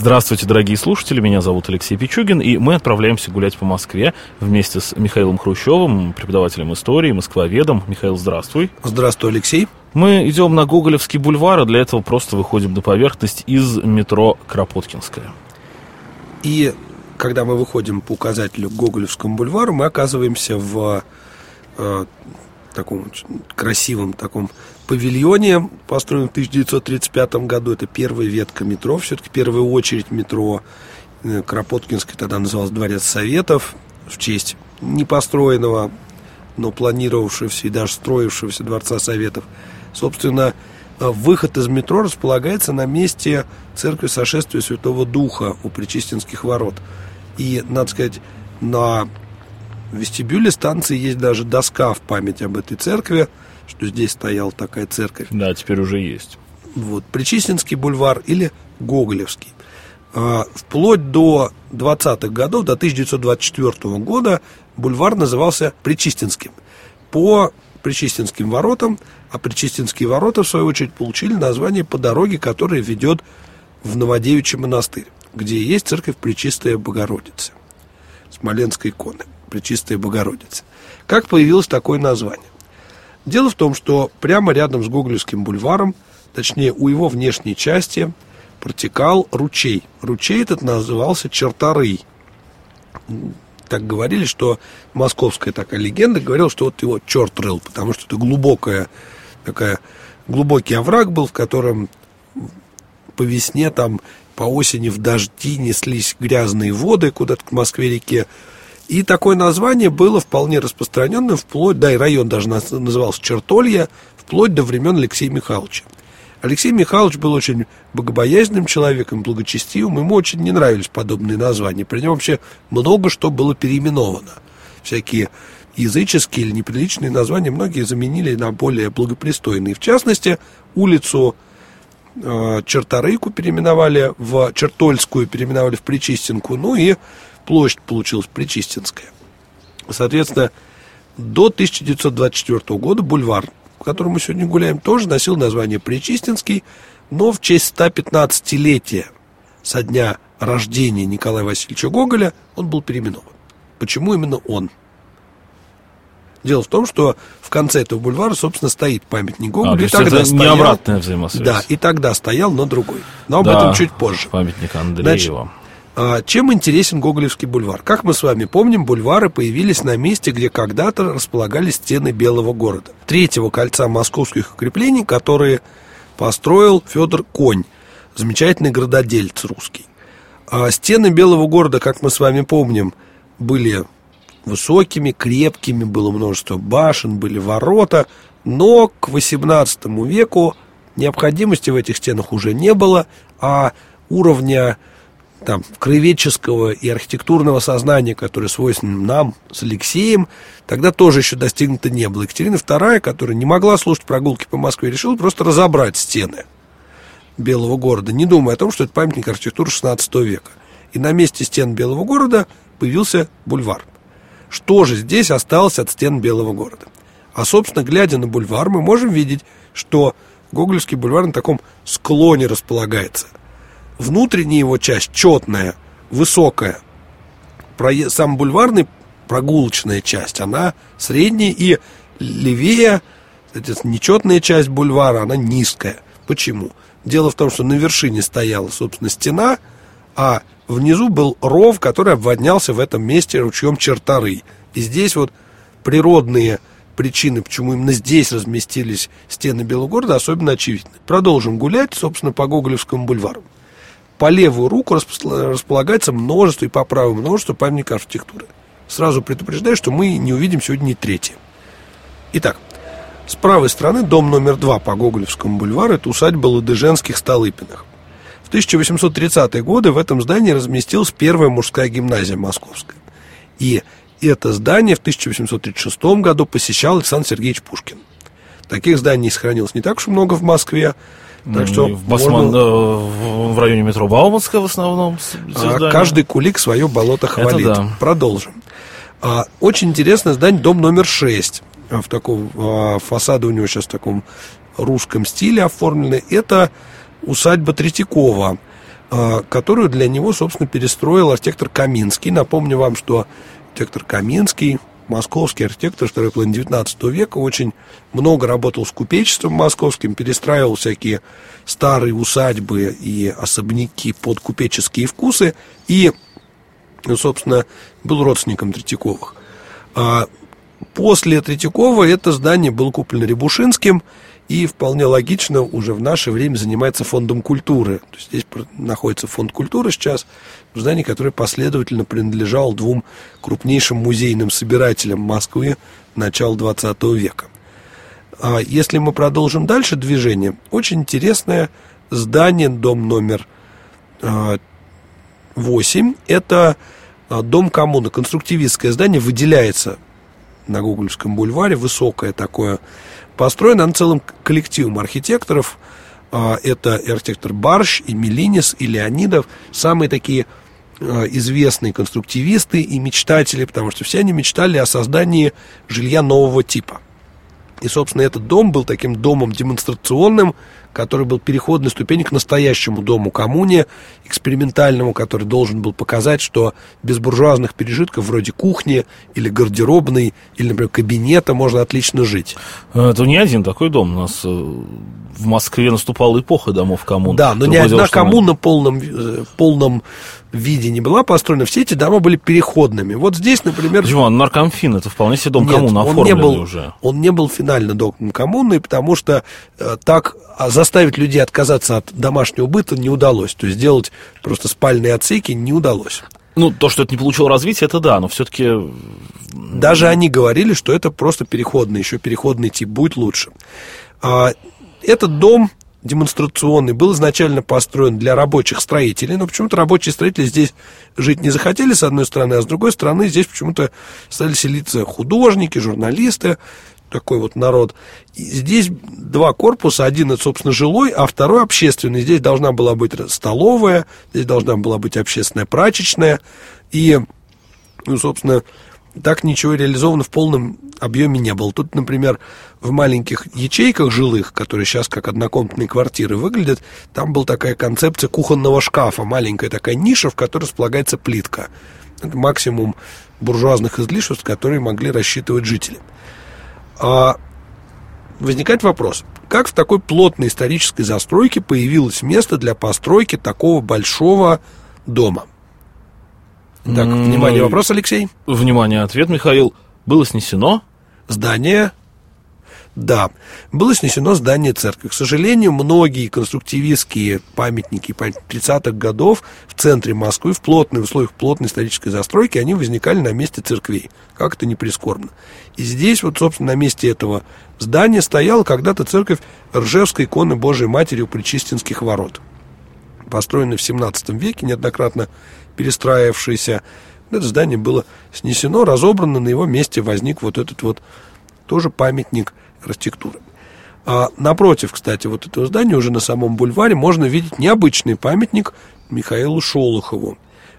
Здравствуйте, дорогие слушатели, меня зовут Алексей Пичугин, и мы отправляемся гулять по Москве вместе с Михаилом Хрущевым, преподавателем истории, москвоведом. Михаил, здравствуй. Здравствуй, Алексей. Мы идем на Гоголевский бульвар, а для этого просто выходим на поверхность из метро Кропоткинская. И когда мы выходим по указателю к Гоголевскому бульвару, мы оказываемся в э, таком красивом таком павильоне, построенном в 1935 году. Это первая ветка метро, все-таки первая очередь метро. Э, Кропоткинской тогда называлась Дворец Советов в честь непостроенного, но планировавшегося и даже строившегося Дворца Советов – Собственно, э, выход из метро располагается на месте церкви сошествия Святого Духа у Причистинских ворот. И, надо сказать, на вестибюле станции есть даже доска в память об этой церкви, что здесь стояла такая церковь. Да, теперь уже есть. Вот, Причистинский бульвар или Гоголевский. А, вплоть до 20-х годов, до 1924 года, бульвар назывался Причистинским. По Причистинским воротам, а Причистинские ворота, в свою очередь, получили название по дороге, которая ведет в Новодевичий монастырь, где есть церковь Пречистая Богородица, Смоленской иконы, Пречистая Богородица. Как появилось такое название? Дело в том, что прямо рядом с Гоголевским бульваром, точнее, у его внешней части, протекал ручей. Ручей этот назывался Черторый так говорили, что московская такая легенда говорила, что вот его черт рыл, потому что это глубокая такая глубокий овраг был, в котором по весне там по осени в дожди неслись грязные воды куда-то к Москве-реке. И такое название было вполне распространенным, вплоть, да, и район даже назывался Чертолья, вплоть до времен Алексея Михайловича. Алексей Михайлович был очень богобоязненным человеком, благочестивым, ему очень не нравились подобные названия. При нем вообще много что было переименовано. Всякие языческие или неприличные названия многие заменили на более благопристойные. В частности, улицу Черторыйку переименовали в Чертольскую, переименовали в Причистинку, ну и площадь получилась Причистинская. Соответственно, до 1924 года бульвар по которому мы сегодня гуляем, тоже носил название Причистинский, но в честь 115-летия со дня рождения Николая Васильевича Гоголя он был переименован. Почему именно он? Дело в том, что в конце этого бульвара, собственно, стоит памятник Гоголю. А, и тогда это стоял, не обратная взаимосвязь. Да, и тогда стоял, но другой. Но об да, этом чуть позже. Памятник Андреева. Значит, а, чем интересен Гоголевский бульвар? Как мы с вами помним, бульвары появились на месте, где когда-то располагались стены Белого города. Третьего кольца московских укреплений, которые построил Федор Конь, замечательный градодельц русский. А стены Белого города, как мы с вами помним, были высокими, крепкими, было множество башен, были ворота, но к XVIII веку необходимости в этих стенах уже не было, а уровня там, краеведческого и архитектурного сознания, которое свойственно нам с Алексеем, тогда тоже еще достигнуто не было. Екатерина II, которая не могла слушать прогулки по Москве, решила просто разобрать стены Белого города, не думая о том, что это памятник архитектуры XVI века. И на месте стен Белого города появился бульвар. Что же здесь осталось от стен Белого города? А, собственно, глядя на бульвар, мы можем видеть, что Гоголевский бульвар на таком склоне располагается – внутренняя его часть четная, высокая. Сам бульварный прогулочная часть, она средняя и левее, нечетная часть бульвара, она низкая. Почему? Дело в том, что на вершине стояла, собственно, стена, а внизу был ров, который обводнялся в этом месте ручьем Черторы. И здесь вот природные причины, почему именно здесь разместились стены Белого города, особенно очевидны. Продолжим гулять, собственно, по Гоголевскому бульвару по левую руку располагается множество и по правую множество памятников архитектуры. Сразу предупреждаю, что мы не увидим сегодня и третье. Итак, с правой стороны дом номер два по Гоголевскому бульвару – это усадьба Ладыженских Столыпиных. В 1830-е годы в этом здании разместилась первая мужская гимназия московская. И это здание в 1836 году посещал Александр Сергеевич Пушкин. Таких зданий сохранилось не так уж много в Москве. Так что в, Басман, можно... в районе метро Бауманская в основном. А каждый кулик свое болото хвалит. да. Продолжим. А, очень интересное здание, дом номер 6. В таком а, фасаде у него сейчас в таком русском стиле оформлены. Это усадьба Третьякова, а, которую для него, собственно, перестроил архитектор Каминский. Напомню вам, что архитектор Каминский московский архитектор второй половины 19 века, очень много работал с купечеством московским, перестраивал всякие старые усадьбы и особняки под купеческие вкусы и, собственно, был родственником Третьяковых. А после Третьякова это здание было куплено Рябушинским, и вполне логично уже в наше время занимается фондом культуры. То есть здесь находится фонд культуры сейчас, здание, которое последовательно принадлежало двум крупнейшим музейным собирателям Москвы начала 20 века. А если мы продолжим дальше движение, очень интересное здание, дом номер 8, а, это а, дом коммуны, конструктивистское здание, выделяется на Гоголевском бульваре, высокое такое Построен он целым коллективом архитекторов. А, это архитектор Барш, и Мелинис, и Леонидов. Самые такие а, известные конструктивисты и мечтатели, потому что все они мечтали о создании жилья нового типа. И, собственно, этот дом был таким домом демонстрационным, который был переходной ступенью к настоящему дому коммуне, экспериментальному, который должен был показать, что без буржуазных пережитков вроде кухни или гардеробной, или, например, кабинета можно отлично жить. Это не один такой дом. У нас э, в Москве наступала эпоха домов коммун. Да, но ни одна коммуна в полном, э, полном виде не была построена, все эти дома были переходными. Вот здесь, например... Диван, наркомфин, это вполне себе дом Нет, коммуны он не был, уже. Он не был финально домом коммуны, потому что э, так а заставить людей отказаться от домашнего быта не удалось. То есть сделать просто спальные отсеки не удалось. Ну, то, что это не получило развития, это да, но все-таки... Даже они говорили, что это просто переходный, еще переходный тип, будет лучше. А, этот дом демонстрационный был изначально построен для рабочих строителей, но почему-то рабочие строители здесь жить не захотели, с одной стороны, а с другой стороны здесь почему-то стали селиться художники, журналисты, такой вот народ. И здесь два корпуса, один собственно, жилой, а второй общественный. Здесь должна была быть столовая, здесь должна была быть общественная прачечная, и, ну, собственно, так ничего реализовано в полном объеме не было. Тут, например, в маленьких ячейках жилых, которые сейчас как однокомнатные квартиры выглядят, там была такая концепция кухонного шкафа, маленькая такая ниша, в которой располагается плитка. Это максимум буржуазных излишеств, которые могли рассчитывать жители. А возникает вопрос, как в такой плотной исторической застройке появилось место для постройки такого большого дома? Так, внимание, вопрос, Алексей. Внимание, ответ, Михаил. Было снесено? Здание да, было снесено здание церкви. К сожалению, многие конструктивистские памятники 30-х годов в центре Москвы, в плотной, в условиях плотной исторической застройки, они возникали на месте церквей. Как это не прискорбно. И здесь вот, собственно, на месте этого здания стояла когда-то церковь Ржевской иконы Божией Матери у Причистинских ворот. Построенная в 17 веке, неоднократно перестраивавшаяся. Это здание было снесено, разобрано, на его месте возник вот этот вот тоже памятник архитектуры. А напротив, кстати, вот этого здания, уже на самом бульваре, можно видеть необычный памятник Михаилу Шолохову,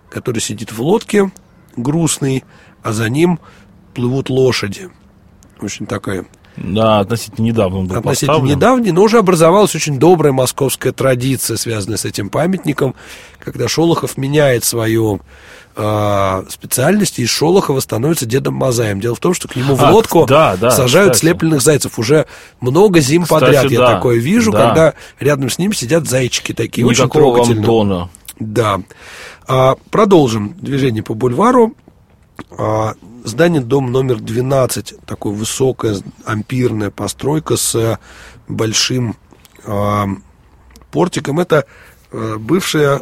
который сидит в лодке, грустный, а за ним плывут лошади. Очень такая да, относительно недавно он был Относительно поставлен. недавний, но уже образовалась очень добрая московская традиция, связанная с этим памятником, когда Шолохов меняет свою э, специальность, и Шолохова становится Дедом Мазаем. Дело в том, что к нему в лодку а, да, да, сажают кстати. слепленных зайцев. Уже много зим кстати, подряд да, я такое вижу, да. когда рядом с ним сидят зайчики такие, Никакого очень трогательные. Антона. Да. А, продолжим движение по бульвару. А, здание дом номер 12, такой высокая ампирная постройка с большим а, портиком. Это а, бывшее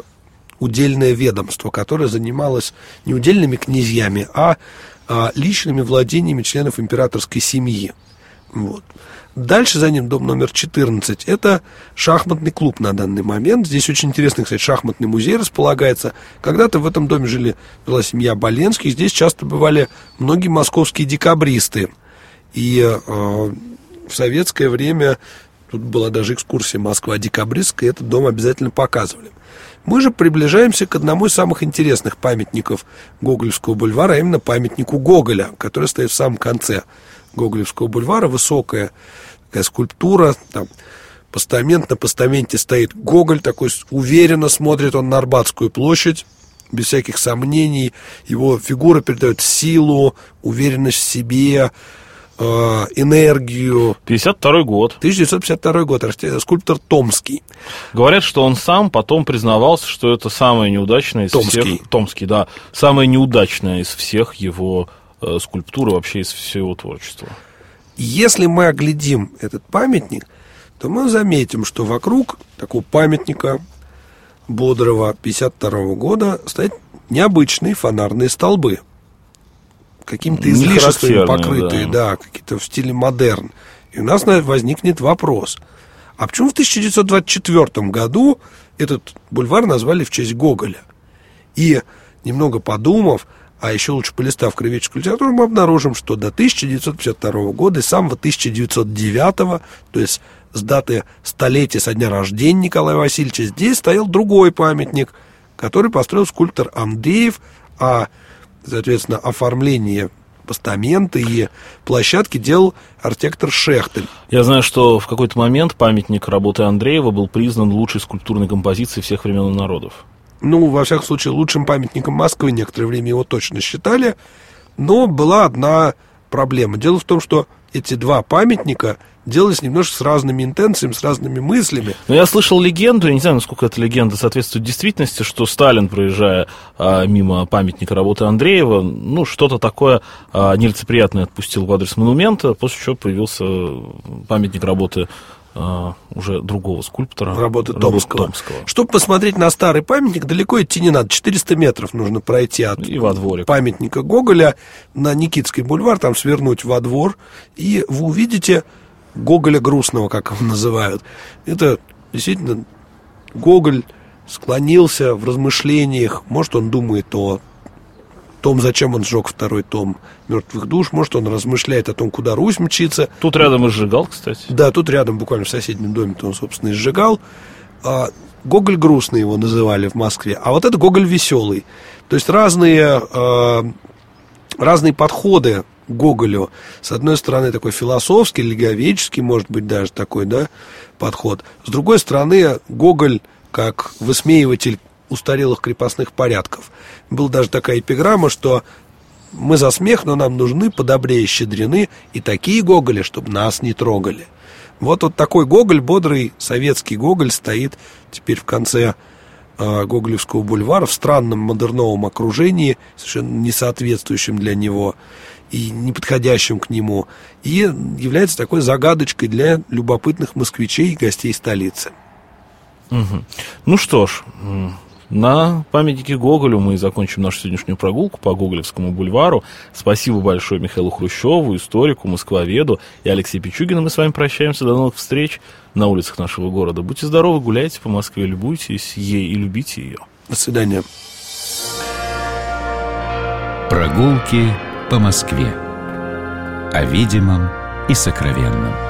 удельное ведомство, которое занималось не удельными князьями, а, а личными владениями членов императорской семьи. Вот. Дальше за ним дом номер 14. Это шахматный клуб на данный момент. Здесь очень интересный, кстати, шахматный музей располагается. Когда-то в этом доме жили, была семья Боленских. Здесь часто бывали многие московские декабристы. И э, в советское время тут была даже экскурсия Москва-Декабристская, и этот дом обязательно показывали. Мы же приближаемся к одному из самых интересных памятников Гоголевского бульвара, а именно памятнику Гоголя, который стоит в самом конце Гоголевского бульвара. Высокая такая скульптура, там постамент, на постаменте стоит Гоголь, такой уверенно смотрит он на Арбатскую площадь, без всяких сомнений. Его фигура передает силу, уверенность в себе, э, энергию. 52 год. 1952 год, скульптор Томский. Говорят, что он сам потом признавался, что это самое неудачное из Томский. всех... Томский, да. Самое неудачное из всех его э, скульптур и вообще из всего творчества. Если мы оглядим этот памятник, то мы заметим, что вокруг такого памятника бодрого 52 года стоят необычные фонарные столбы. Какими-то излишествами покрытые, да, да какие-то в стиле модерн. И у нас возникнет вопрос, а почему в 1924 году этот бульвар назвали в честь Гоголя? И, немного подумав, а еще лучше полистав кривеческую литературу, мы обнаружим, что до 1952 года и самого 1909, то есть с даты столетия со дня рождения Николая Васильевича, здесь стоял другой памятник, который построил скульптор Андреев, а, соответственно, оформление постамента и площадки делал архитектор Шехтель. Я знаю, что в какой-то момент памятник работы Андреева был признан лучшей скульптурной композицией всех времен и народов. Ну, во всяком случае, лучшим памятником Москвы некоторое время его точно считали, но была одна проблема. Дело в том, что эти два памятника делались немножко с разными интенциями, с разными мыслями. Но я слышал легенду, я не знаю, насколько эта легенда соответствует действительности, что Сталин, проезжая а, мимо памятника работы Андреева, ну, что-то такое а, нелицеприятное отпустил в адрес монумента, после чего появился памятник работы а, уже другого скульптора. Работы Томского. Томского. Чтобы посмотреть на старый памятник, далеко идти не надо. 400 метров нужно пройти от и во дворик. памятника Гоголя на Никитский бульвар, там свернуть во двор, и вы увидите Гоголя грустного, как его называют. Это действительно Гоголь склонился в размышлениях. Может, он думает о том, зачем он сжег второй том «Мертвых душ». Может, он размышляет о том, куда Русь мчится. Тут рядом и сжигал, кстати. Да, тут рядом, буквально в соседнем доме он, собственно, и сжигал. А, Гоголь грустный его называли в Москве, а вот это Гоголь веселый. То есть разные, э, разные подходы Гоголю. С одной стороны, такой философский, лиговеческий, может быть, даже такой, да, подход. С другой стороны, Гоголь как высмеиватель устарелых крепостных порядков. Была даже такая эпиграмма, что мы за смех, но нам нужны подобрее щедрены и такие Гоголи, чтобы нас не трогали. Вот вот такой Гоголь, бодрый советский Гоголь, стоит теперь в конце э, Гоголевского бульвара в странном модерновом окружении, совершенно не соответствующем для него и неподходящим к нему, и является такой загадочкой для любопытных москвичей и гостей столицы. Угу. Ну что ж, на памятнике Гоголю мы закончим нашу сегодняшнюю прогулку по Гоголевскому бульвару. Спасибо большое Михаилу Хрущеву, историку, москвоведу и Алексею Пичугину. Мы с вами прощаемся. До новых встреч на улицах нашего города. Будьте здоровы, гуляйте по Москве, любуйтесь ей и любите ее. До свидания. Прогулки по Москве. О видимом и сокровенном.